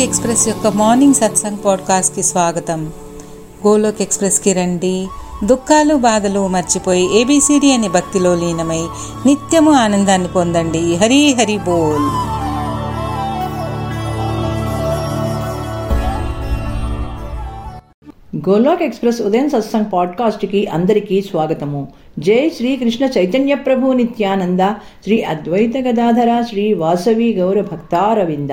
Golok express యొక్క morning satsang పాడ్కాస్ట్కి స్వాగతం. గోలోక్ ఎక్స్ప్రెస్కి రండి. దుఃఖాలు బాధలు మర్చిపోయి ఏబిసిడి అనే భక్తిలో లీనమై నిత్యము ఆనందాన్ని పొందండి. హరి హరి బోల్. గోలోక్ ఎక్స్ప్రెస్ ఉదయం సత్సంగ్ పాడ్కాస్ట్కి అందరికీ స్వాగతము. జై శ్రీ కృష్ణ చైతన్య ప్రభు నిత్యానంద శ్రీ అద్వైత గదాధర శ్రీ వాసవి గౌర భక్తారవింద.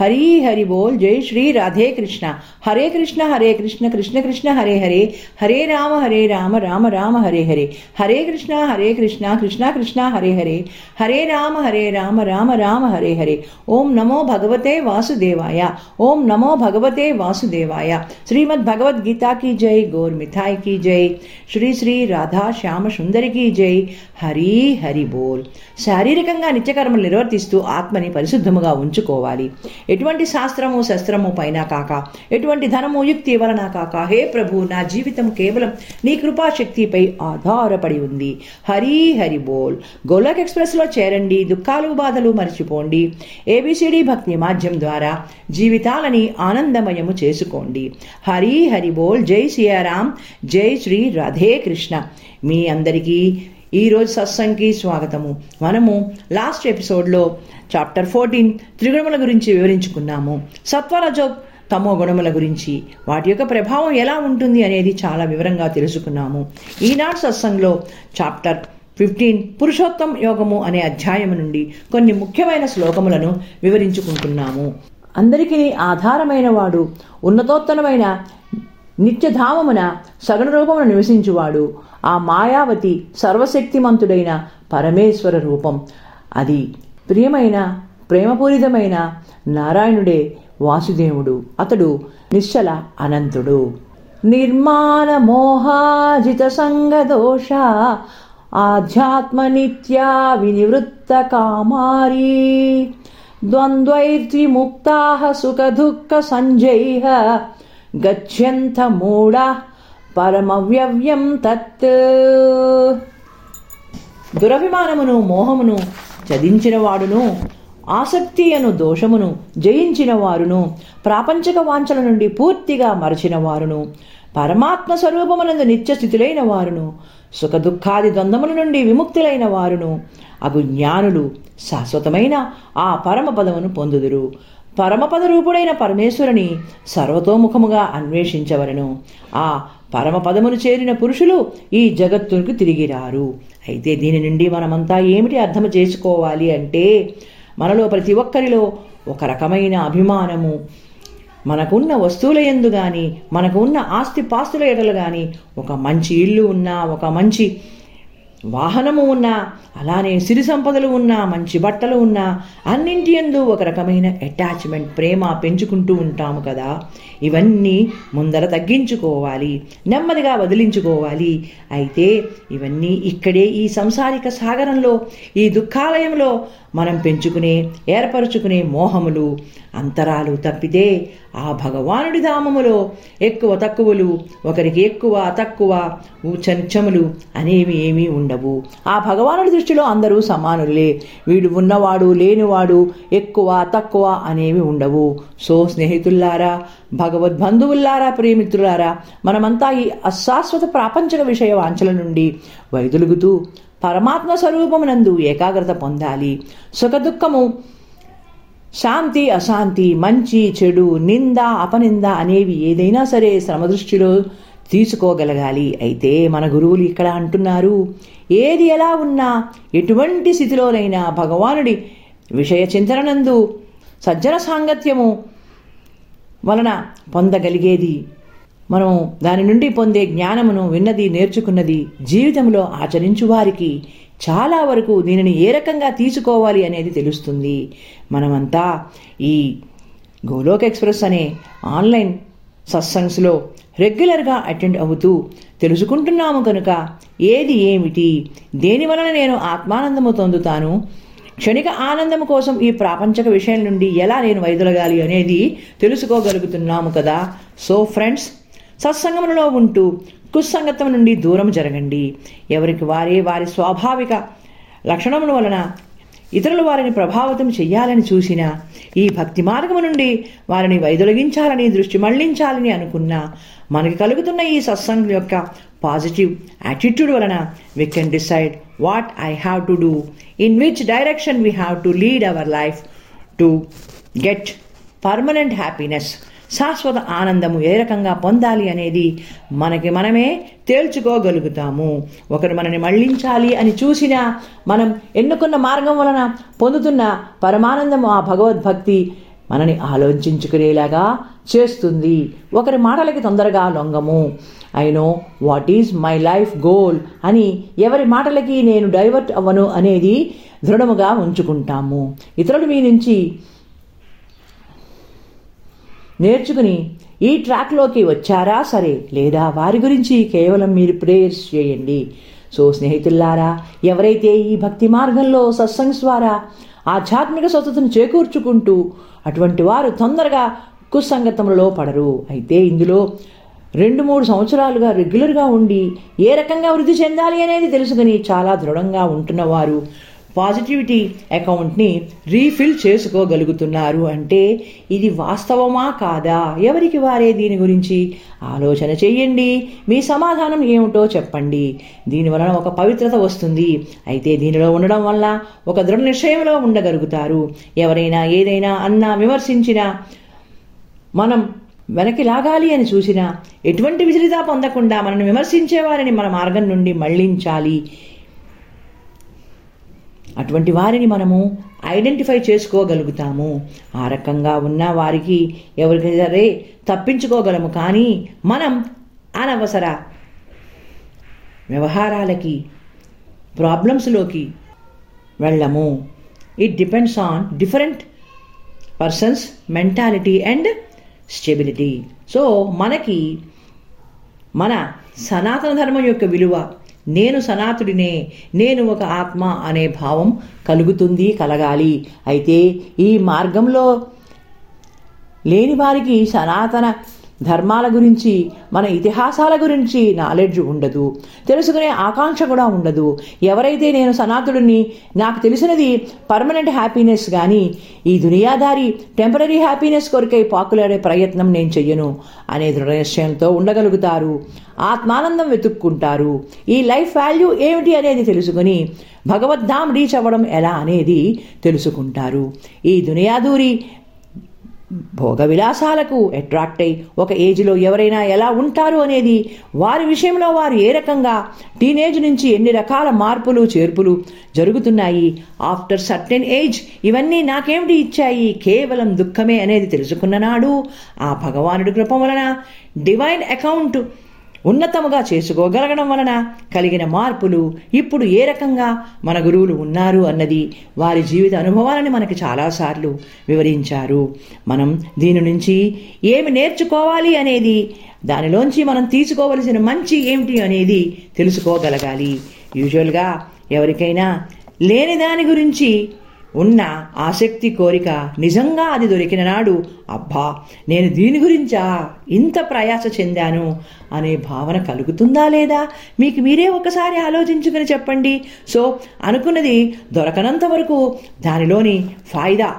హరి హరి బోల్ జై శ్రీ రాధే కృష్ణ. హరే కృష్ణ హరే కృష్ణ కృష్ణ కృష్ణ హరే హరే. హరే రామ హరే రామ రామ రామ హరే హరే. హరే కృష్ణ హరే కృష్ణ కృష్ణ కృష్ణ హరే హరే. హరే రామ హరే రామ రామ రామ హరే హరే. ఓం నమో భగవతే వాసుదేవాయ. ఓం నమో భగవతే వాసుదేవాయ. శ్రీమద్ భగవద్గీత కీ జై గోర్ మిథాయ్ కీ జై. శ్రీ శ్రీ రాధా శ్యామ సుందరి కీ జై. హరి హరి బోల్. శారీరకంగా నిత్యకర్మలు నిర్వర్తిస్తూ ఆత్మని పరిశుద్ధముగా ఉంచుకోవాలి. ఎటువంటి శాస్త్రము శస్త్రము పైన కాక ఎటువంటి ధనము యుక్తి వలన కాక హే ప్రభు నా జీవితం కేవలం నీ కృపాశక్తిపై ఆధారపడి ఉంది. హరి హరి బోల్. గోలక్ ఎక్స్ప్రెస్లో చేరండి దుఃఖాలు బాధలు మర్చిపోండి. ఏబిసిడి భక్తి మాధ్యం ద్వారా జీవితాలని ఆనందమయము చేసుకోండి. హరి హరి బోల్. జై సియారాం. జై శ్రీ రాధే కృష్ణ. మీ అందరికీ ఈరోజు సత్సంగ్కి స్వాగతము. మనము లాస్ట్ ఎపిసోడ్లో చాప్టర్ ఫోర్టీన్ త్రిగుణముల గురించి వివరించుకున్నాము. సత్వరజో తమో గుణముల గురించి వాటి యొక్క ప్రభావం ఎలా ఉంటుంది అనేది చాలా వివరంగా తెలుసుకున్నాము. ఈనాడు సత్సంగ్లో చాప్టర్ ఫిఫ్టీన్ పురుషోత్తం యోగము అనే అధ్యాయం నుండి కొన్ని ముఖ్యమైన శ్లోకములను వివరించుకుంటున్నాము. అందరికీ ఆధారమైన వాడు ఉన్నతోత్తరమైన నిత్యధామమున సగణ రూపమున నివసించువాడు. ఆ మాయావతి సర్వశక్తిమంతుడైన పరమేశ్వర రూపం. అది ప్రియమైన ప్రేమపూరితమైన నారాయణుడే వాసుదేవుడు. అతడు నిశ్చల అనంతుడు. నిర్మాణ మోహాజిత సంగదోష ఆధ్యాత్మ నిత్యా వినివృత్త కామారీ ద్వంద్వైర్విముక్తా సుఖ దుఃఖ సంజయ గచ్చంత మూఢ పరమవ్యవ్యం తత్ దురభిమానమును మోహమును చదించిన వాడును ఆసక్తి అను దోషమును జయించిన వారును ప్రాపంచక వాంఛల నుండి పూర్తిగా మరచిన వారును పరమాత్మ స్వరూపమునందు నిత్యస్థితులైన వారును సుఖ దుఃఖాది ద్వంద్వముల నుండి విముక్తులైన వారును అగు జ్ఞానులు శాశ్వతమైన ఆ పరమ పదమును పొందుదురు. పరమపద రూపుడైన పరమేశ్వరుని సర్వతోముఖముగా అన్వేషించవలను. ఆ పరమపదమును చేరిన పురుషులు ఈ జగత్తునికి తిరిగిరారు అయితే దీని నుండి మనమంతా ఏమిటి అర్థం చేసుకోవాలి అంటే మనలో ప్రతి ఒక్కరిలో ఒక రకమైన అభిమానము మనకున్న వస్తువుల ఎందు కానీ మనకు ఉన్న ఆస్తి పాస్తుల ఎడలు కానీ ఒక మంచి ఇల్లు ఉన్నా ఒక మంచి వాహనము ఉన్నా అలానే సిరి సంపదలు ఉన్నా మంచి బట్టలు ఉన్నా అన్నింటి ఎందు ఒక రకమైన అటాచ్మెంట్ ప్రేమ పెంచుకుంటూ ఉంటాము కదా. ఇవన్నీ ముందర తగ్గించుకోవాలి నెమ్మదిగా వదిలించుకోవాలి. అయితే ఇవన్నీ ఇక్కడే ఈ సంసారిక సాగరంలో ఈ దుఃఖాలయంలో మనం పెంచుకునే ఏర్పరచుకునే మోహములు అంతరాలు తప్పితే ఆ భగవానుడి ధామములో ఎక్కువ తక్కువలు ఒకరికి ఎక్కువ తక్కువ చంచములు అనేవి ఏమీ ఉండవు. ఆ భగవానుడి దృష్టిలో అందరూ సమానులే. వీడు ఉన్నవాడు లేనివాడు ఎక్కువ తక్కువ అనేవి ఉండవు. సో స్నేహితుల్లారా భగవద్బంధువుల్లారా ప్రియమిత్రులారా మనమంతా ఈ అశాశ్వత ప్రాపంచక విషయ వాంఛల నుండి వైదొలుగుతూ పరమాత్మ స్వరూపమునందు ఏకాగ్రత పొందాలి. సుఖదుఖము శాంతి అశాంతి మంచి చెడు నింద అపనింద అనేవి ఏదైనా సరే శ్రమదృష్టిలో తీసుకోగలగాలి. అయితే మన గురువులు ఇక్కడ అంటున్నారు ఏది ఎలా ఉన్నా ఎటువంటి స్థితిలోనైనా భగవానుడి విషయ చింతనందు సజ్జన సాంగత్యము వలన పొందగలిగేది. మనం దాని నుండి పొందే జ్ఞానమును విన్నది నేర్చుకున్నది జీవితంలో ఆచరించు వారికి చాలా వరకు దీనిని ఏ రకంగా తీసుకోవాలి అనేది తెలుస్తుంది. మనమంతా ఈ గోలోక్ ఎక్స్ప్రెస్ అనే ఆన్లైన్ సత్సంగ్స్లో రెగ్యులర్గా అటెండ్ అవుతూ తెలుసుకుంటున్నాము కనుక ఏది ఏమిటి? దేని వలన నేను ఆత్మానందము పొందుతాను? క్షణిక ఆనందం కోసం ఈ ప్రాపంచక విషయం నుండి ఎలా నేను వైదొలగాలి అనేది తెలుసుకోగలుగుతున్నాము కదా? సో ఫ్రెండ్స్ సత్సంగములలో ఉంటూ కుస్సంగతం నుండి దూరం జరగండి. ఎవరికి వారే వారి స్వాభావిక లక్షణముల వలన ఇతరులు వారిని ప్రభావితం చెయ్యాలని చూసినా ఈ భక్తి మార్గము నుండి వారిని వైదొలగించాలని దృష్టి మళ్ళించాలని అనుకున్నా మనకి కలుగుతున్న ఈ సత్సంగం యొక్క పాజిటివ్ యాటిట్యూడ్ వలన we can decide what I have to do in which direction we have to lead our life to get permanent happiness శాశ్వత ఆనందము ఏ రకంగా పొందాలి అనేది మనకి మనమే తేల్చుకోగలుగుతాము. ఒకరు మనని మళ్ళించాలి అని చూసినా మనం ఎన్నుకున్న మార్గం వలన పొందుతున్న పరమానందము ఆ భగవద్భక్తి మనని ఆలోచించుకునేలాగా చేస్తుంది. ఒకరి మాటలకి తొందరగా లొంగము. I know what is my life goal అని ఎవరి మాటలకి నేను డైవర్ట్ అవ్వను అనేది దృఢముగా ఉంచుకుంటాము. ఇతరుల మీ నుంచి నేర్చుకుని ఈ ట్రాక్లోకి వచ్చారా? సరే. లేదా వారి గురించి కేవలం మీరు ప్రేయర్స్ చేయండి. సో స్నేహితుల్లారా ఎవరైతే ఈ భక్తి మార్గంలో సత్సంగ్స్ ద్వారా ఆధ్యాత్మిక స్వతను చేకూర్చుకుంటూ అటువంటి వారు తొందరగా కుస్సంగతంలో పడరు. అయితే ఇందులో రెండు మూడు సంవత్సరాలుగా రెగ్యులర్గా ఉండి ఏ రకంగా వృద్ధి చెందాలి అనేది తెలుసుకుని చాలా దృఢంగా ఉంటున్నవారు పాజిటివిటీ అకౌంట్ని రీఫిల్ చేసుకోగలుగుతున్నారు అంటే ఇది వాస్తవమా కాదా? ఎవరికి వారే దీని గురించి? ఆలోచన చేయండి. మీ సమాధానం ఏమిటో చెప్పండి. దీని వలన ఒక పవిత్రత వస్తుంది. అయితే దీనిలో ఉండడం వల్ల ఒక దృఢ నిశ్చయంలో ఉండగలుగుతారు. ఎవరైనా ఏదైనా అన్నా విమర్శించినా మనం వెనక్కి లాగాలి అని చూసినా ఎటువంటి విచలిత పొందకుండా మనల్ని విమర్శించే వారిని మన మార్గం నుండి మళ్ళించాలి. అటువంటి వారిని మనము ఐడెంటిఫై చేసుకోగలుగుతాము. ఆ రకంగా ఉన్న వారికి ఎవరికైనా సరే తప్పించుకోగలము కానీ మనం అనవసర వ్యవహారాలకి ప్రాబ్లమ్స్లోకి వెళ్ళము. It depends on different persons mentality and stability so మనకి మన సనాతన ధర్మం యొక్క విలువ నేను సనాతుడినే నేను ఒక ఆత్మ అనే భావం కలుగుతుంది కలగాలి. అయితే ఈ మార్గంలో లేని వారికి సనాతన ధర్మాల గురించి మన ఇతిహాసాల గురించి నాలెడ్జ్ ఉండదు. తెలుసుకునే ఆకాంక్ష కూడా ఉండదు. ఎవరైతే నేను సనాతుడిని నాకు తెలిసినది పర్మనెంట్ హ్యాపీనెస్ కానీ ఈ దునియాదారి టెంపరీ హ్యాపీనెస్ కొరకై పాకులాడే ప్రయత్నం నేను చెయ్యను అనే దృఢ నిశ్చయంతో ఉండగలుగుతారు. ఆత్మానందం వెతుక్కుంటారు. ఈ లైఫ్ వాల్యూ ఏమిటి అనేది తెలుసుకుని భగవద్ధాం రీచ్ అవ్వడం ఎలా అనేది తెలుసుకుంటారు. ఈ దునియాదూరి భోగ విలాసాలకు అట్రాక్ట్ అయి ఒక ఏజ్లో ఎవరైనా ఎలా ఉంటారు అనేది వారి విషయంలో వారు ఏ రకంగా టీనేజ్ నుంచి ఎన్ని రకాల మార్పులు చేర్పులు జరుగుతున్నాయి ఆఫ్టర్ సర్టెన్ ఏజ్ ఇవన్నీ నాకేమిటి ఇచ్చాయి కేవలం దుఃఖమే అనేది తెలుసుకున్న నాడు ఆ భగవానుడి కృప వలన డివైన్ అకౌంట్ ఉన్నతముగా చేసుకోగలగడం వలన కలిగిన మార్పులు ఇప్పుడు ఏ రకంగా మన గురువులు ఉన్నారు అన్నది వారి జీవిత అనుభవాలని మనకి చాలాసార్లు వివరించారు. మనం దీని నుంచి ఏమి నేర్చుకోవాలి అనేది దానిలోంచి మనం తీసుకోవలసిన మంచి ఏమిటి అనేది తెలుసుకోగలగాలి. యూజువల్గా ఎవరికైనా లేని దాని గురించి ఉన్న ఆసక్తి కోరిక నిజంగా అది దొరికిన నాడు అబ్బా నేను దీని గురించా ఇంత ప్రయాస చెందాను అనే భావన కలుగుతుందా లేదా? మీకు మీరే ఒకసారి ఆలోచించుకుని చెప్పండి. సో అనుకున్నది దొరకనంత వరకు దానిలోని ఫాయిదా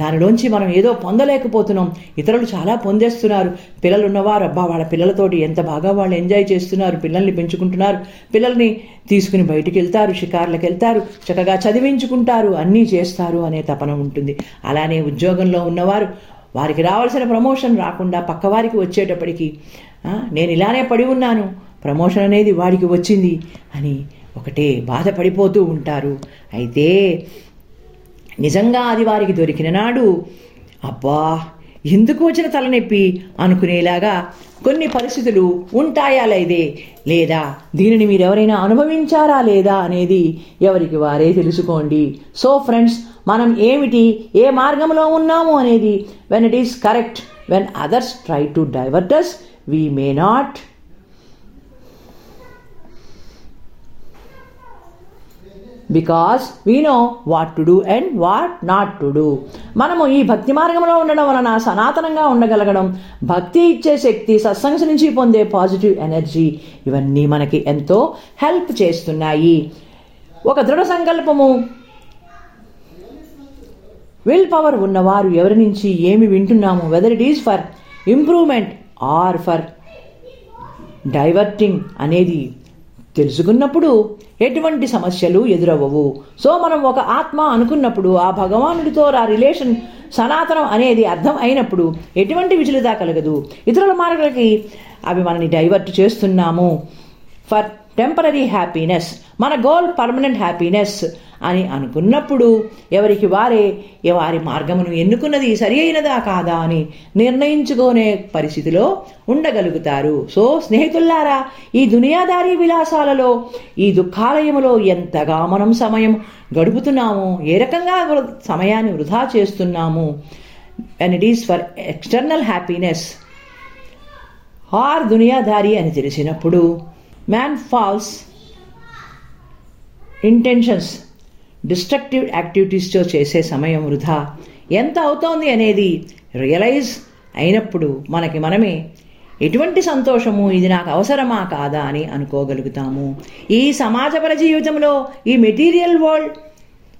దానిలోంచి మనం ఏదో పొందలేకపోతున్నాం. ఇతరులు చాలా పొందేస్తున్నారు. పిల్లలు ఉన్నవారు అబ్బా వాళ్ళ పిల్లలతోటి ఎంత బాగా వాళ్ళు ఎంజాయ్ చేస్తున్నారు పిల్లల్ని పెంచుకుంటున్నారు. పిల్లల్ని తీసుకుని బయటికి వెళ్తారు షికార్లకు వెళ్తారు చక్కగా చదివించుకుంటారు అన్నీ చేస్తారు అనే తపన ఉంటుంది. అలానే ఉద్యోగంలో ఉన్నవారు వారికి రావాల్సిన ప్రమోషన్ రాకుండా పక్కవారికి వచ్చేటప్పటికి నేను ఇలానే పడి ఉన్నాను ప్రమోషన్ అనేది వాడికి వచ్చింది అని ఒకటే బాధపడిపోతూ ఉంటారు. అయితే నిజంగా అది వారికి దొరికిన నాడు అబ్బా ఎందుకు వచ్చిన తలనొప్పి అనుకునేలాగా కొన్ని పరిస్థితులు ఉంటాయా లేదే? లేదా దీనిని మీరెవరైనా అనుభవించారా లేదా అనేది ఎవరికి వారే తెలుసుకోండి. సో ఫ్రెండ్స్ మనం ఏమిటి ఏ మార్గంలో ఉన్నాము అనేది when it is correct when others try to divert us we may not because we know what to do and what not to do మనము ఈ భక్తి మార్గంలో ఉండడం వలన సనాతనంగా ఉండగలగడం భక్తి ఇచ్చే శక్తి సత్సంగ నుంచి పొందే పాజిటివ్ ఎనర్జీ ఇవన్నీ మనకి ఎంతో హెల్ప్ చేస్తున్నాయి. ఒక దృఢ సంకల్పము. విల్ పవర్ ఉన్నవారు ఎవరి నుంచి ఏమి వింటున్నాము? Whether it is for improvement or for diverting అనేది తెలుసుకున్నప్పుడు ఎటువంటి సమస్యలు ఎదురవ్వవు. సో మనం ఒక ఆత్మ అనుకున్నప్పుడు ఆ భగవానుడితో ఆ రిలేషన్ సనాతనం అనేది అర్థం అయినప్పుడు ఎటువంటి విచలిత కలగదు. ఇతరుల మార్గాలకి అవి మనని డైవర్ట్ చేస్తున్నాము. ఫర్ టెంపరీ హ్యాపీనెస్ మన గోల్ పర్మనెంట్ హ్యాపీనెస్ అని అనుకున్నప్పుడు ఎవరికి వారే వారి మార్గమును ఎన్నుకున్నది సరి అయినదా కాదా అని నిర్ణయించుకునే పరిస్థితిలో ఉండగలుగుతారు. సో స్నేహితుల్లారా ఈ దునియాదారీ విలాసాలలో ఈ దుఃఖాలయములో ఎంతగా మనం సమయం గడుపుతున్నాము ఏ రకంగా వృ- సమయాన్ని వృధా చేస్తున్నాము and it is for external happiness or దునియాదారి అని తెలిసినప్పుడు మ్యాన్ ఫాల్స్ ఇంటెన్షన్స్ డిస్ట్రక్టివ్ యాక్టివిటీస్తో చేసే సమయం వృధా. ఎంత అవుతోంది అనేది రియలైజ్ అయినప్పుడు మనకి మనమే ఎటువంటి సంతోషము ఇది నాకు అవసరమా కాదా అని అనుకోగలుగుతాము. ఈ సమాజపర జీవితంలో ఈ మెటీరియల్ వరల్డ్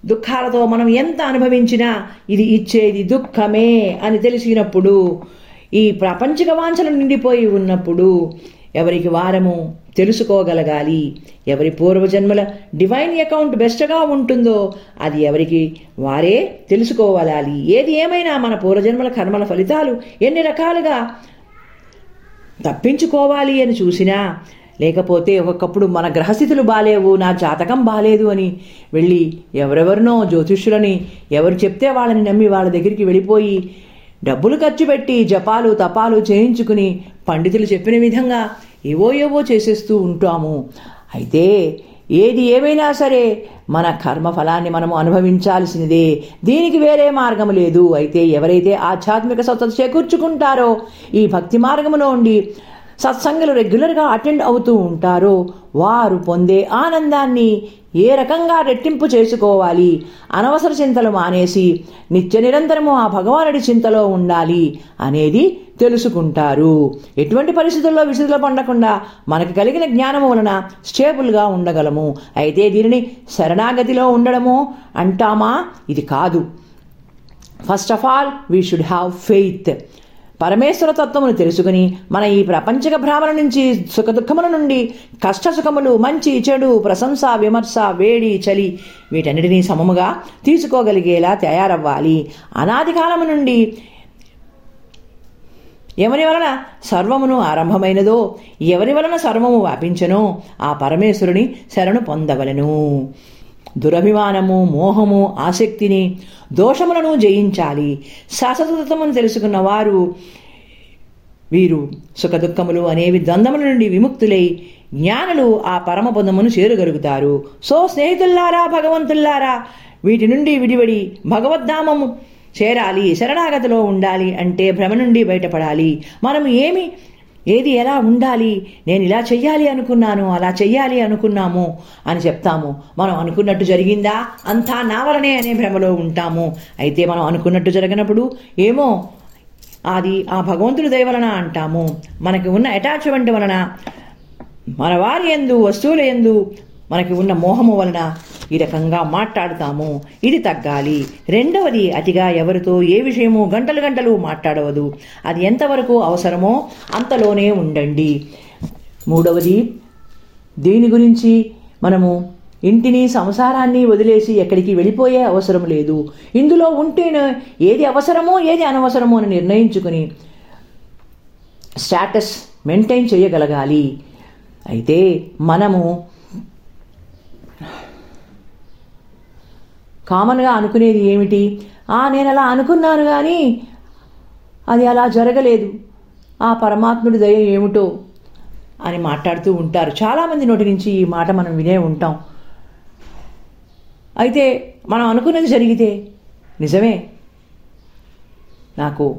దుఃఖాలతో మనం ఎంత అనుభవించినా ఇది ఇచ్చేది దుఃఖమే అని తెలిసినప్పుడు ఈ ప్రాపంచిక వాంఛలు నిండిపోయి ఉన్నప్పుడు ఎవరికి వారము? తెలుసుకోగలగాలి. ఎవరి పూర్వజన్మల డివైన్ అకౌంట్ బెస్ట్గా ఉంటుందో అది ఎవరికి? వారే తెలుసుకోవాలి ఏది ఏమైనా మన పూర్వజన్మల కర్మల ఫలితాలు ఎన్ని రకాలుగా తప్పించుకోవాలి అని చూసినా లేకపోతే ఒకప్పుడు మన గ్రహస్థితులు బాలేవు నా జాతకం బాలేదు అని వెళ్ళి ఎవరెవరినో జ్యోతిష్యులని ఎవరు చెప్తే వాళ్ళని నమ్మి వాళ్ళ దగ్గరికి వెళ్ళిపోయి డబ్బులు ఖర్చు పెట్టి జపాలు తపాలు చేయించుకుని పండితులు చెప్పిన విధంగా ఏవో ఏవో చేసేస్తూ ఉంటాము. అయితే ఏది ఏమైనా సరే మన కర్మ ఫలాన్ని మనము అనుభవించాల్సినదే. దీనికి వేరే మార్గం లేదు. అయితే ఎవరైతే ఆధ్యాత్మిక సత్తత చేకూర్చుకుంటారో ఈ భక్తి మార్గములో ఉండి సత్సంగులు రెగ్యులర్గా అటెండ్ అవుతూ ఉంటారో వారు పొందే ఆనందాన్ని ఏ రకంగా రెట్టింపు చేసుకోవాలి? అనవసర చింతలు మానేసి నిత్య నిరంతరము ఆ భగవానుడి చింతలో ఉండాలి అనేది తెలుసుకుంటారు. ఎటువంటి పరిస్థితుల్లో విసుగులో పండకుండా మనకు కలిగిన జ్ఞానము వలన స్టేబుల్గా ఉండగలము. అయితే దీనిని శరణాగతిలో ఉండడము అంటామా? ఇది కాదు. First of all we should have faith పరమేశ్వర తత్వమును తెలుసుకుని మన ఈ ప్రపంచక భ్రామణ నుంచి సుఖ దుఃఖముల నుండి కష్ట సుఖములు మంచి చెడు ప్రశంస విమర్శ వేడి చలి వీటన్నిటినీ సమముగా తీసుకోగలిగేలా తయారవ్వాలి. అనాది కాలము నుండి ఎవరి వలన సర్వమును ఆరంభమైనదో ఎవరి వలన సర్వము వ్యాపించనో ఆ పరమేశ్వరుని శరణు పొందవలను. దురభిమానము మోహము ఆసక్తిని దోషములను జయించాలి. శాశ్వతత్వమును తెలుసుకున్న వారు వీరు సుఖదుఖములు అనేవి ద్వంద్వముల నుండి విముక్తులై జ్ఞానులు ఆ పరమపదమును చేరగలుగుతారు. సో స్నేహితుల్లారా భగవంతుల్లారా వీటి నుండి విడివడి భగవద్ధామము చేరాలి శరణాగతిలో ఉండాలి అంటే భ్రమ నుండి బయటపడాలి. మనం ఏమి ఏది ఎలా ఉండాలి? నేను ఇలా చెయ్యాలి అనుకున్నాను అలా చెయ్యాలి అనుకున్నాము అని చెప్తాము. మనం అనుకున్నట్టు జరిగిందా? అంతా నా వలనే అనే భ్రమలో ఉంటాము. అయితే మనం అనుకున్నట్టు జరిగినప్పుడు ఏమో అది ఆ భగవంతుడి దయ వలన అంటాము. మనకి ఉన్న అటాచ్మెంట్ వలన మన వారి ఎందు వస్తువుల ఎందు మనకి ఉన్న మోహము వలన ఈ రకంగా మాట్లాడుతాము. ఇది తగ్గాలి. రెండవది అతిగా ఎవరితో ఏ విషయము గంటలు గంటలు మాట్లాడవదు. అది ఎంతవరకు అవసరమో అంతలోనే ఉండండి. మూడవది దీని గురించి మనము ఇంటిని సంసారాన్ని వదిలేసి ఎక్కడికి వెళ్ళిపోయే అవసరం లేదు. ఇందులో ఉంటేనే ఏది అవసరమో ఏది అనవసరమో అని నిర్ణయించుకుని స్టాటస్ మెయింటైన్ చేయగలగాలి. అయితే మనము కామన్గా అనుకునేది ఏమిటి? ఆ నేను అలా అనుకున్నాను కానీ అది అలా జరగలేదు. ఆ పరమాత్ముడి దయ ఏమిటో అని మాట్లాడుతూ ఉంటారు. చాలామంది నోటి నుంచి ఈ మాట మనం వినే ఉంటాం. అయితే మనం అనుకున్నది జరిగితే నిజమే. నాకు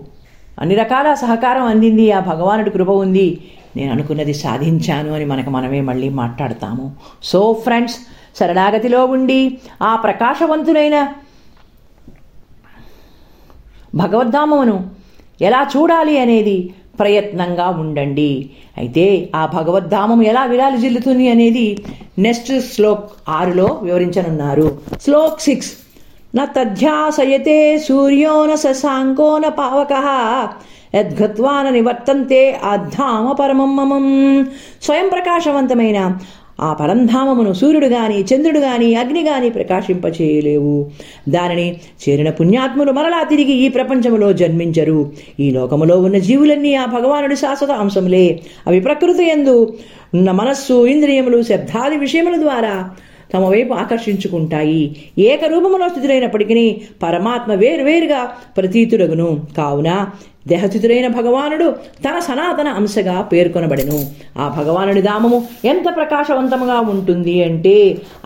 అన్ని రకాల సహకారం అందింది ఆ భగవానుడి కృప ఉంది. నేను అనుకున్నది సాధించాను అని మనకు మనమే మళ్ళీ మాట్లాడతాము. సో ఫ్రెండ్స్ శరణాగతిలో ఉండి ఆ ప్రకాశవంతులైన భగవద్ధామమును ఎలా చూడాలి అనేది ప్రయత్నంగా ఉండండి. అయితే ఆ భగవద్ధామం ఎలా విరాలు జిల్లుతుంది అనేది నెక్స్ట్ శ్లోక్ ఆరులో వివరించనున్నారు. శ్లోక్ సిక్స్. న తధ్యాసయతే సూర్యో న న పావక. యద్గత్వాన నివర్తంతే అద్ధామ పరమం మమం స్వయం ప్రకాశవంతమైన ఆ పరంధామమును సూర్యుడు గాని చంద్రుడు గాని అగ్ని గాని ప్రకాశింపచేయలేవు. దానిని చేరిన పుణ్యాత్ములు మరలా తిరిగి ఈ ప్రపంచములో జన్మించరు. ఈ లోకములో ఉన్న జీవులన్నీ ఆ భగవానుడి శాశ్వత అంశములే. అవి ప్రకృతి ఎందు ఉన్న మనస్సు ఇంద్రియములు శబ్దాది విషయముల ద్వారా తమ వైపు ఆకర్షించుకుంటాయి. ఏకరూపములో స్థితులైనప్పటికీ పరమాత్మ వేరువేరుగా ప్రతీతుడగును. కావున దేహస్థితుడైన భగవానుడు తన సనాతన అంశగా పేర్కొనబడెను. ఆ భగవానుడి ధామము ఎంత ప్రకాశవంతముగా ఉంటుంది అంటే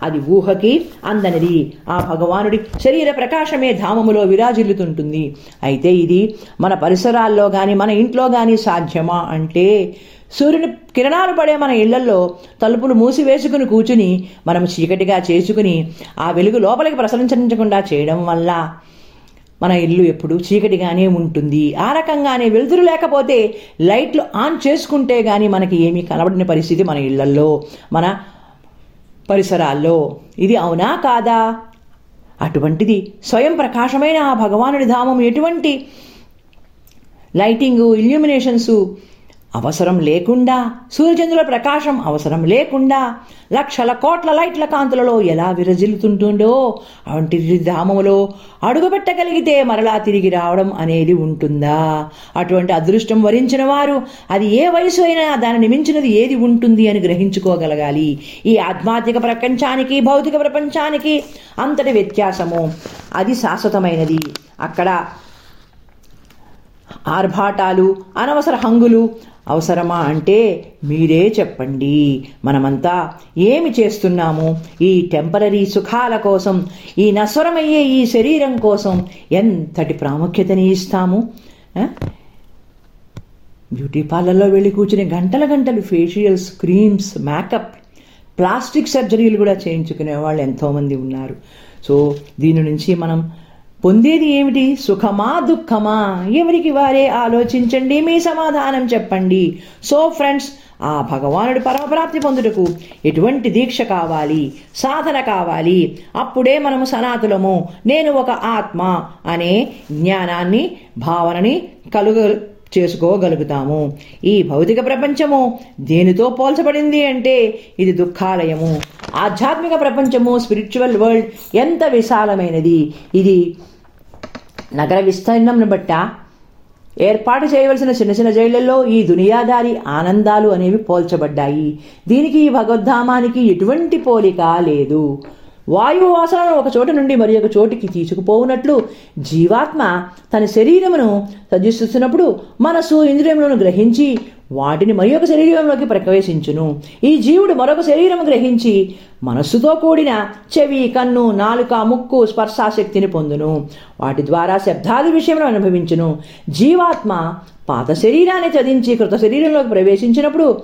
అది ఊహకి అందనిది. ఆ భగవానుడి శరీర ప్రకాశమే ధామములో విరాజిల్లుతుంటుంది. అయితే ఇది మన పరిసరాల్లో కానీ మన ఇంట్లో కానీ సాధ్యమా అంటే సూర్యుని కిరణాలు పడే మన ఇళ్ళలో తలుపులు మూసివేసుకుని కూర్చుని మనం చీకటిగా చేసుకుని ఆ వెలుగు లోపలికి ప్రసరించకుండా చేయడం వల్ల మన ఇల్లు ఎప్పుడు చీకటిగానే ఉంటుంది. ఆ రకంగానే వెలుతురు లేకపోతే లైట్లు ఆన్ చేసుకుంటే కానీ మనకి ఏమీ కనబడిన పరిస్థితి మన ఇళ్ళల్లో మన పరిసరాల్లో. ఇది అవునా కాదా? అటువంటిది స్వయం ప్రకాశమైన ఆ భగవానుడి ధామం ఎటువంటి లైటింగు ఇల్యూమినేషన్సు అవసరం లేకుండా సూర్యచంద్రుల ప్రకాశం అవసరం లేకుండా లక్షల కోట్ల లైట్ల కాంతులలో ఎలా విరజిల్లుతుంటుండో అవంటి ధామములో అడుగుపెట్టగలిగితే మరలా తిరిగి రావడం అనేది ఉంటుందా? అటువంటి అదృష్టం వరించిన వారు అది ఏ వయసు అయినా దానిని మించినది ఏది ఉంటుంది అని గ్రహించుకోగలగాలి. ఈ ఆధ్యాత్మిక ప్రపంచానికి భౌతిక ప్రపంచానికి అంతటి వ్యత్యాసము అది శాశ్వతమైనది. అక్కడ ఆర్భాటాలు అనవసర హంగులు అవసరమా అంటే మీరే చెప్పండి. మనమంతా ఏమి చేస్తున్నాము? ఈ టెంపరీ సుఖాల కోసం ఈ నశ్వరమయ్యే ఈ శరీరం కోసం ఎంతటి ప్రాముఖ్యతని ఇస్తాము? బ్యూటీ పార్లర్లో వెళ్ళి కూర్చుని గంటల గంటలు ఫేషియల్స్ క్రీమ్స్ మేకప్ ప్లాస్టిక్ సర్జరీలు కూడా చేయించుకునే వాళ్ళు ఎంతోమంది ఉన్నారు. సో దీని నుంచి మనం పొందేది ఏమిటి? సుఖమా దుఃఖమా? ఎవరికి వారే? ఆలోచించండి మీ సమాధానం చెప్పండి. సో ఫ్రెండ్స్ ఆ భగవానుడి పరమప్రాప్తి పొందుటకు ఎటువంటి దీక్ష కావాలి? సాధన కావాలి? అప్పుడే మనము సనాతులము నేను ఒక ఆత్మ అనే జ్ఞానాన్ని భావనని కలుగ చేసుకోగలుగుతాము. ఈ భౌతిక ప్రపంచము దేనితో పోల్చబడింది అంటే ఇది దుఃఖాలయము. ఆధ్యాత్మిక ప్రపంచము స్పిరిచువల్ వరల్డ్ ఎంత విశాలమైనది. ఇది నగర విస్తీర్ణంను బట్ట ఏర్పాటు చేయవలసిన చిన్న చిన్న జైళ్ళలో ఈ దునియాదారి ఆనందాలు అనేవి పోల్చబడ్డాయి. దీనికి ఈ భగవద్ధామానికి ఎటువంటి పోలిక లేదు. వాయువు వాసనను ఒక చోట నుండి మరి ఒక చోటికి తీసుకుపోవునట్లు జీవాత్మ తన శరీరమును సజీస్తున్నప్పుడు మనసు ఇంద్రియములను గ్రహించి వాటిని మరి ఒక శరీరంలోకి ప్రవేశించును. ఈ జీవుడు మరొక శరీరము గ్రహించి మనస్సుతో కూడిన చెవి కన్ను నాలుక ముక్కు స్పర్శాశక్తిని పొందును. వాటి ద్వారా శబ్దాది విషయంలో అనుభవించును. జీవాత్మ పాత శరీరాన్ని చదించి కృత శరీరంలోకి ప్రవేశించినప్పుడు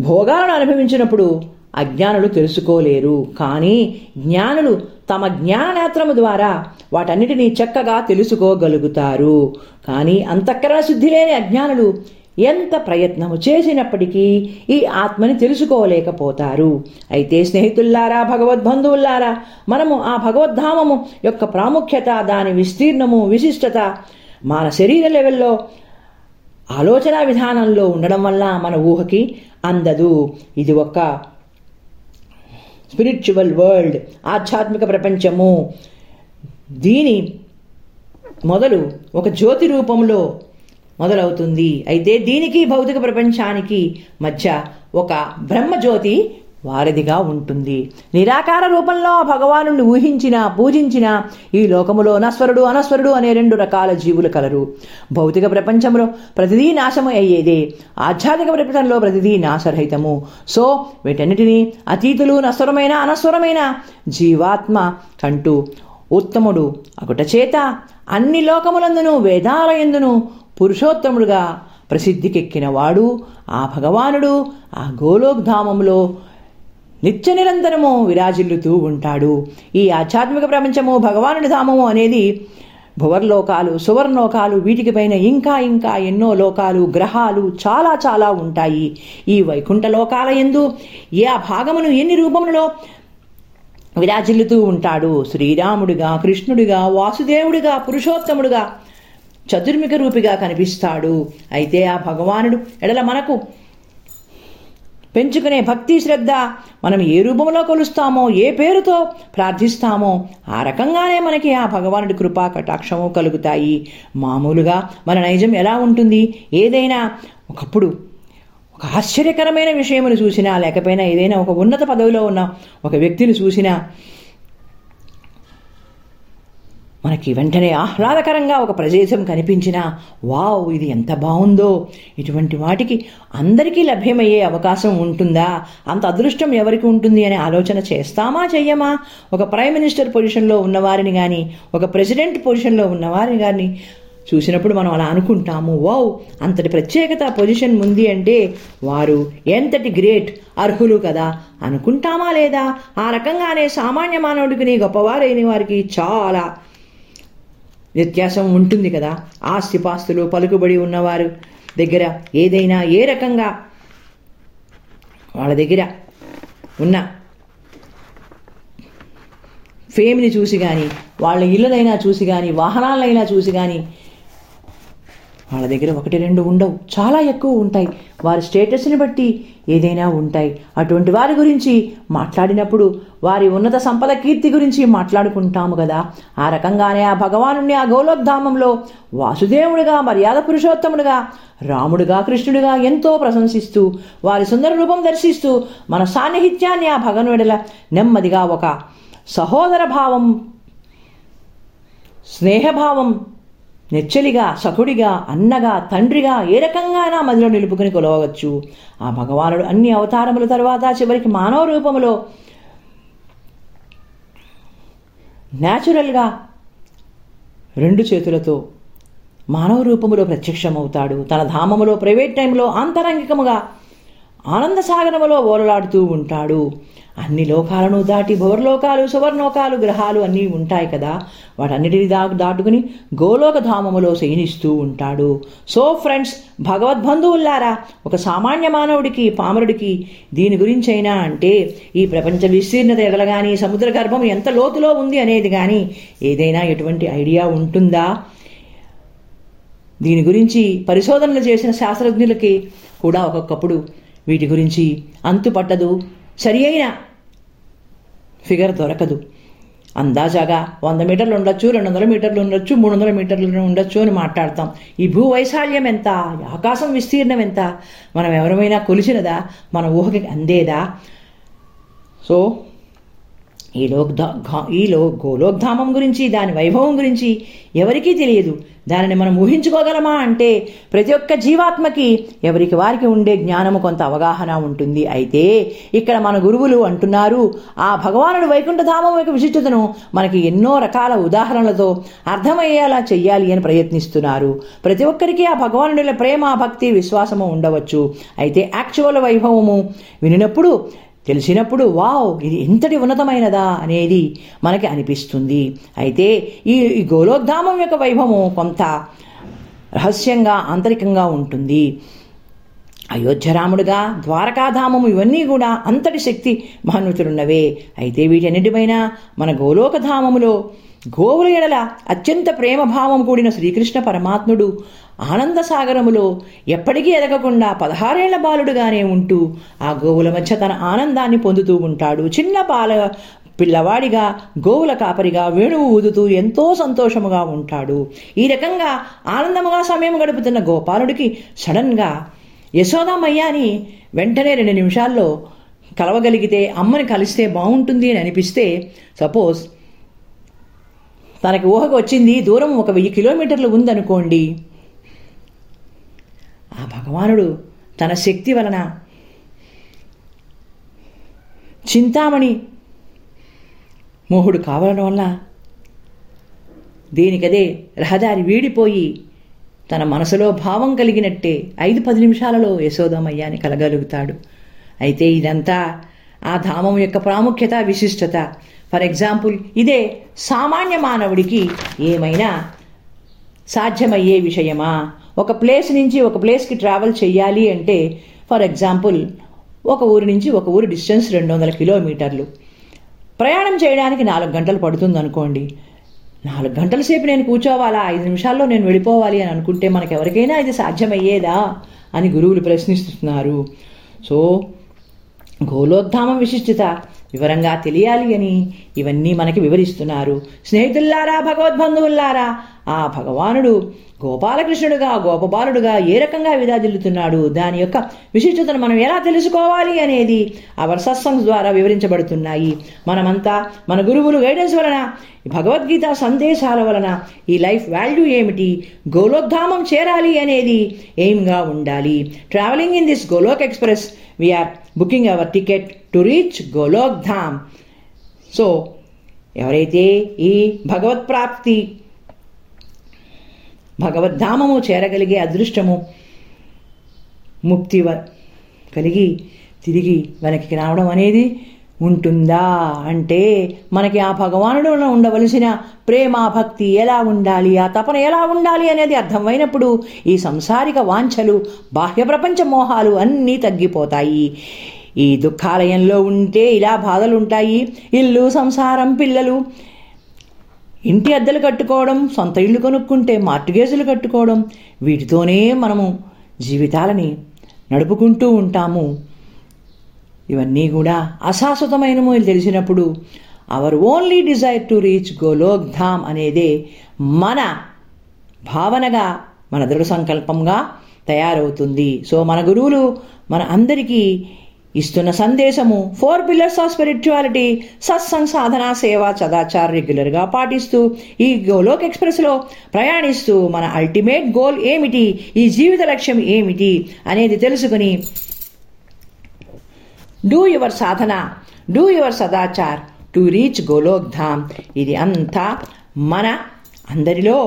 భోగాలను అనుభవించినప్పుడు అజ్ఞానులు తెలుసుకోలేరు. కానీ జ్ఞానులు తమ జ్ఞానేత్రము ద్వారా వాటన్నిటినీ చక్కగా తెలుసుకోగలుగుతారు. కానీ అంతఃకరణ శుద్ధి లేని అజ్ఞానులు ఎంత ప్రయత్నము చేసినప్పటికీ ఈ ఆత్మని తెలుసుకోలేకపోతారు. అయితే స్నేహితుల్లారా భగవద్బంధువుల్లారా మనము ఆ భగవద్ధామము యొక్క ప్రాముఖ్యత దాని విస్తీర్ణము విశిష్టత మన శరీర లెవెల్లో ఆలోచన విధానంలో ఉండడం వల్ల మన ఊహకి అందదు. ఇది ఒక స్పిరిచువల్ వరల్డ్ ఆధ్యాత్మిక ప్రపంచము. దీని మొదలు ఒక జ్యోతి రూపంలో మొదలవుతుంది. అయితే దీనికి భౌతిక ప్రపంచానికి మధ్య ఒక బ్రహ్మజ్యోతి వారిదిగా ఉంటుంది. నిరాకార రూపంలో భగవాను ఊహించిన పూజించిన ఈ లోకములో అనస్వరుడు అనస్వరుడు అనే రెండు రకాల జీవులు కలరు. భౌతిక ప్రపంచంలో ప్రతిదీ నాశము అయ్యేదే. ఆధ్యాత్మిక ప్రపంచంలో ప్రతిదీ నాశరహితము. సో వీటన్నిటినీ అతీతులు నస్వరమైన అనస్వరమైన జీవాత్మ కంటూ ఉత్తముడు అగుట చేత అన్ని లోకములందును వేదాలయందును పురుషోత్తముడుగా ప్రసిద్ధికెక్కిన వాడు ఆ భగవానుడు ఆ గోలోక్ధామంలో నిత్య నిరంతరము విరాజిల్లుతూ ఉంటాడు. ఈ ఆధ్యాత్మిక ప్రపంచము భగవానుడి ధామము అనేది భువర్లోకాలు సువర్ణలోకాలు వీటికి పైన ఇంకా ఇంకా ఎన్నో లోకాలు గ్రహాలు చాలా చాలా ఉంటాయి. ఈ వైకుంఠ లోకాల ఎందు ఏ ఆ భాగమును ఎన్ని రూపములలో విరాజిల్లుతూ ఉంటాడు? శ్రీరాముడిగా కృష్ణుడిగా వాసుదేవుడిగా పురుషోత్తముడుగా చతుర్ముఖ రూపిగా కనిపిస్తాడు. అయితే ఆ భగవానుడు ఎడల మనకు పెంచుకునే భక్తి శ్రద్ధ మనం ఏ రూపంలో కొలుస్తామో ఏ పేరుతో ప్రార్థిస్తామో ఆ రకంగానే మనకి ఆ భగవానుడి కృపా కటాక్షము కలుగుతాయి. మామూలుగా మన నైజం ఎలా ఉంటుంది? ఏదైనా ఒకప్పుడు ఒక ఆశ్చర్యకరమైన విషయమును చూసినా లేకపోయినా ఏదైనా ఒక ఉన్నత పదవిలో ఉన్న ఒక వ్యక్తిని చూసినా మనకి వెంటనే ఆహ్లాదకరంగా ఒక ప్రదేశం కనిపించినా వావ్ ఇది ఎంత బాగుందో! ఇటువంటి వాటికి అందరికీ లభ్యమయ్యే అవకాశం ఉంటుందా? అంత అదృష్టం ఎవరికి ఉంటుంది? అనే ఆలోచన చేస్తామా చెయ్యమా? ఒక ప్రైమ్ మినిస్టర్ పొజిషన్లో ఉన్నవారిని కానీ ఒక ప్రెసిడెంట్ పొజిషన్లో ఉన్నవారిని కానీ చూసినప్పుడు మనం అలా అనుకుంటాము వావ్ అంతటి ప్రత్యేకత పొజిషన్ ఉంది అంటే వారు ఎంతటి గ్రేట్ అర్హులు కదా! అనుకుంటామా లేదా? ఆ రకంగానే సామాన్య మానవుడికి గొప్పవారైన వారికి చాలా వ్యత్యాసం ఉంటుంది కదా. ఆస్తిపాస్తులు పలుకుబడి ఉన్నవారు దగ్గర ఏదైనా ఏ రకంగా వాళ్ళ దగ్గర ఉన్న ఫేమ్ని చూసి కానీ వాళ్ళ ఇళ్ళనైనా చూసి కానీ వాహనాలైనా చూసి కానీ వాళ్ళ దగ్గర ఒకటి రెండు ఉండవు. చాలా ఎక్కువ ఉంటాయి. వారి స్టేటస్ని బట్టి ఏదైనా ఉంటాయి. అటువంటి వారి గురించి మాట్లాడినప్పుడు వారి ఉన్నత సంపద కీర్తి గురించి మాట్లాడుకుంటాము కదా. ఆ రకంగానే ఆ భగవానుని ఆ గౌలోద్ధామంలో వాసుదేవుడిగా మర్యాద పురుషోత్తముడుగా రాముడుగా కృష్ణుడిగా ఎంతో ప్రశంసిస్తూ వారి సుందర రూపం దర్శిస్తూ మన సాన్నిహిత్యాన్ని ఆ భగవనుడల నెమ్మదిగా ఒక సహోదర భావం స్నేహభావం నెచ్చలిగా సఖుడిగా అన్నగా తండ్రిగా ఏ రకంగా మదిలో నిలుపుకుని కొలవవచ్చు? ఆ భగవానుడు అన్ని అవతారముల తర్వాత చివరికి మానవ రూపములో న్యాచురల్గా రెండు చేతులతో మానవ రూపములో ప్రత్యక్షమవుతాడు. తన ధామములో ప్రైవేట్ టైంలో ఆంతరంగికముగా ఆనంద సాగరములో ఓరలాడుతూ ఉంటాడు. అన్ని లోకాలను దాటి భువర్లోకాలు సువర్ణోకాలు గ్రహాలు అన్నీ ఉంటాయి కదా. వాటన్నిటిని దా దాటుకుని గోలోకధామములో శయనిస్తూ ఉంటాడు. సో ఫ్రెండ్స్ భగవద్బంధువుల్లారా ఒక సామాన్య మానవుడికి పామరుడికి దీని గురించి అయినా అంటే ఈ ప్రపంచ విస్తీర్ణత ఎడల కానీ సముద్ర గర్భం ఎంత లోతులో ఉంది అనేది కానీ ఏదైనా ఎటువంటి ఐడియా ఉంటుందా? దీని గురించి పరిశోధనలు చేసిన శాస్త్రజ్ఞులకి కూడా ఒక్కొక్కప్పుడు వీటి గురించి అంతు పట్టదు సరి అయిన ఫిగర్ దొరకదు. అందాజాగా వంద మీటర్లు ఉండొచ్చు రెండు వందల మీటర్లు ఉండొచ్చు మూడు వందల మీటర్లు ఉండొచ్చు అని మాట్లాడతాం. ఈ భూ వైశాల్యం ఎంత? ఆకాశం విస్తీర్ణం ఎంత? మనం ఎవరమైనా కొలిచినదా? మన ఊహకి అందేదా? సో ఈ లోక్ ఈ లో గోలోక్ధామం గురించి దాని వైభవం గురించి ఎవరికీ తెలియదు. దానిని మనం ఊహించుకోగలమా అంటే ప్రతి ఒక్క జీవాత్మకి ఎవరికి వారికి ఉండే జ్ఞానము కొంత అవగాహన ఉంటుంది. అయితే ఇక్కడ మన గురువులు అంటున్నారు ఆ భగవానుడు వైకుంఠధామం యొక్క విశిష్టతను మనకి ఎన్నో రకాల ఉదాహరణలతో అర్థమయ్యేలా చెయ్యాలి అని ప్రయత్నిస్తున్నారు. ప్రతి ఒక్కరికి ఆ భగవానుడి ప్రేమ భక్తి విశ్వాసము ఉండవచ్చు. అయితే యాక్చువల్ వైభవము వినినప్పుడు తెలిసినప్పుడు వావ్ ఇది ఎంతటి ఉన్నతమైనదా? అనేది మనకి అనిపిస్తుంది. అయితే ఈ ఈ గోలోద్ధామం యొక్క వైభవం కొంత రహస్యంగా ఆంతరికంగా ఉంటుంది. అయోధ్యరాముడుగా ద్వారకాధామము ఇవన్నీ కూడా అంతటి శక్తి మహన్వితులున్నవే అయితే వీటన్నిటిపైన మన గోలోకధామములో గోవుల ఎడల అత్యంత ప్రేమభావం కూడిన శ్రీకృష్ణ పరమాత్ముడు ఆనంద సాగరములో ఎప్పటికీ ఎదగకుండా పదహారేళ్ళ బాలుడుగానే ఉంటూ ఆ గోవుల మధ్య తన ఆనందాన్ని పొందుతూ ఉంటాడు. చిన్న బాల పిల్లవాడిగా గోవుల కాపరిగా వేణువు ఊదుతూ ఎంతో సంతోషముగా ఉంటాడు. ఈ రకంగా ఆనందముగా సమయం గడుపుతున్న గోపాలుడికి సడన్గా యశోదామయ్యాని వెంటనే రెండు నిమిషాల్లో కలవగలిగితే అమ్మని కలిస్తే బాగుంటుంది అని అనిపిస్తే సపోజ్ తనకి ఊహకు వచ్చింది దూరం ఒక వెయ్యి కిలోమీటర్లు ఉందనుకోండి. ఆ భగవానుడు తన శక్తి వలన చింతామణి మోహుడు కావడం వల్ల దేనికదే రహదారి వీడిపోయి తన మనసులో భావం కలిగినట్టే ఐదు పది నిమిషాలలో యశోదమయ్యాని కలగలుగుతాడు. అయితే ఇదంతా ఆ ధామం యొక్క ప్రాముఖ్యత విశిష్టత. ఫర్ ఎగ్జాంపుల్ ఇదే సామాన్య మానవుడికి ఏమైనా సాధ్యమయ్యే విషయమా? ఒక ప్లేస్ నుంచి ఒక ప్లేస్కి ట్రావెల్ చేయాలి అంటే ఫర్ ఎగ్జాంపుల్ ఒక ఊరి నుంచి ఒక ఊరి డిస్టెన్స్ రెండు వందల కిలోమీటర్లు. ప్రయాణం చేయడానికి నాలుగు గంటలు పడుతుంది అనుకోండి నాలుగు గంటల సేపు నేను కూర్చోవాలా? ఐదు నిమిషాల్లో నేను వెళ్ళిపోవాలి అని అనుకుంటే మనకు ఎవరికైనా ఇది సాధ్యమయ్యేదా? అని గురువులు ప్రశ్నిస్తున్నారు. సో గోలోద్ధామం విశిష్టత. వివరంగా తెలియాలి అని ఇవన్నీ మనకి వివరిస్తున్నారు. స్నేహితుల్లారా భగవద్బంధువుల్లారా ఆ భగవానుడు గోపాలకృష్ణుడుగా గోపబాలుడుగా ఏ రకంగా విధాదిల్లుతున్నాడు దాని యొక్క విశిష్టతను మనం ఎలా తెలుసుకోవాలి అనేది అవర్ సత్సంగ్స్ ద్వారా వివరించబడుతున్నాయి. మనమంతా మన గురువులు గైడెన్స్ వలన భగవద్గీత సందేశాల వలన ఈ లైఫ్ వాల్యూ ఏమిటి గోలోద్ధామం చేరాలి అనేది ఎయిమ్గా ఉండాలి. Travelling in this Golok express we are booking our ticket to reach Golok Dham so ఎవరైతే ఈ భగవత్ ప్రాప్తి భగవద్ధామము చేరగలిగే అదృష్టము ముక్తి వ- కలిగి తిరిగి వెనక్కి రావడం అనేది ఉంటుందా? అంటే మనకి ఆ భగవానుడిలో ఉండవలసిన ప్రేమ భక్తి ఎలా ఉండాలి? ఆ తపన ఎలా ఉండాలి అనేది అర్థమైనప్పుడు ఈ సంసారిక వాంఛలు బాహ్య ప్రపంచ మోహాలు అన్నీ తగ్గిపోతాయి. ఈ దుఃఖాలయంలో ఉంటే ఇలా బాధలు ఉంటాయి ఇల్లు సంసారం పిల్లలు. ఇంటి అద్దెలు కట్టుకోవడం సొంత ఇల్లు కొనుక్కుంటే మార్టిగేజులు కట్టుకోవడం వీటితోనే మనము జీవితాలని నడుపుకుంటూ ఉంటాము. ఇవన్నీ కూడా అశాశ్వతమైనమో తెలిసినప్పుడు our only desire to reach Golok Dham అనేదే మన భావనగా మన దృఢ సంకల్పంగా తయారవుతుంది. సో మన గురువులు మన అందరికీ ఇస్తున్న సందేశము four pillars of spirituality satsang sadhana seva sadachar రెగ్యులర్గా పాటిస్తూ ఈ గోలోక్ ఎక్స్ప్రెస్లో ప్రయాణిస్తూ మన అల్టిమేట్ గోల్ ఏమిటి? ఈ జీవిత లక్ష్యం ఏమిటి? అనేది తెలుసుకుని do your sadhana do your sadachar to reach Golok Dham. ఇది అంతా మన అందరిలో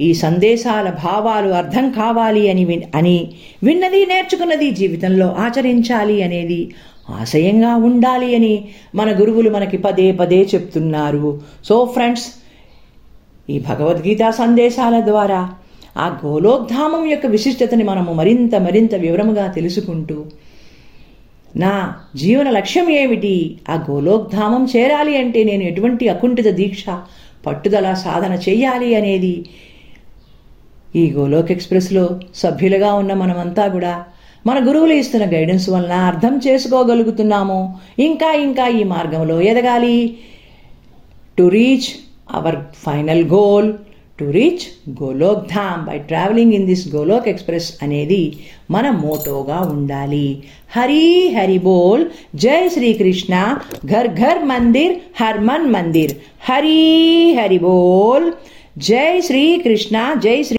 ఈ సందేశాల భావాలు అర్థం కావాలి అని విన్- అని విన్నది నేర్చుకున్నది జీవితంలో ఆచరించాలి అనేది ఆశయంగా ఉండాలి అని మన గురువులు మనకి పదే పదే చెప్తున్నారు. సో ఫ్రెండ్స్ ఈ భగవద్గీత సందేశాల ద్వారా ఆ గోలోక్ధామం యొక్క విశిష్టతని మనము మరింత మరింత వివరముగా తెలుసుకుంటూ నా జీవన లక్ష్యం ఏమిటి? ఆ గోలోక్ధామం చేరాలి అంటే నేను ఎటువంటి అకుంఠిత దీక్ష పట్టుదల సాధన చేయాలి అనేది ఈ గోలోక్ ఎక్స్ప్రెస్లో సభ్యులుగా ఉన్న మనమంతా కూడా మన గురువులు ఇస్తున్న గైడెన్స్ వలన అర్థం చేసుకోగలుగుతున్నాము. ఇంకా ఇంకా ఈ మార్గంలో ఎదగాలి. To reach our final goal to reach Golok Dham by travelling in this Golok express అనేది మన మోటోగా ఉండాలి. హరి హరి బోల్. జై శ్రీకృష్ణ. ఘర్ ఘర్ మందిర్ హర్మన్ మందిర్. హరి హరి బోల్. జై శ్రీకృష్ణ. జై శ్రీ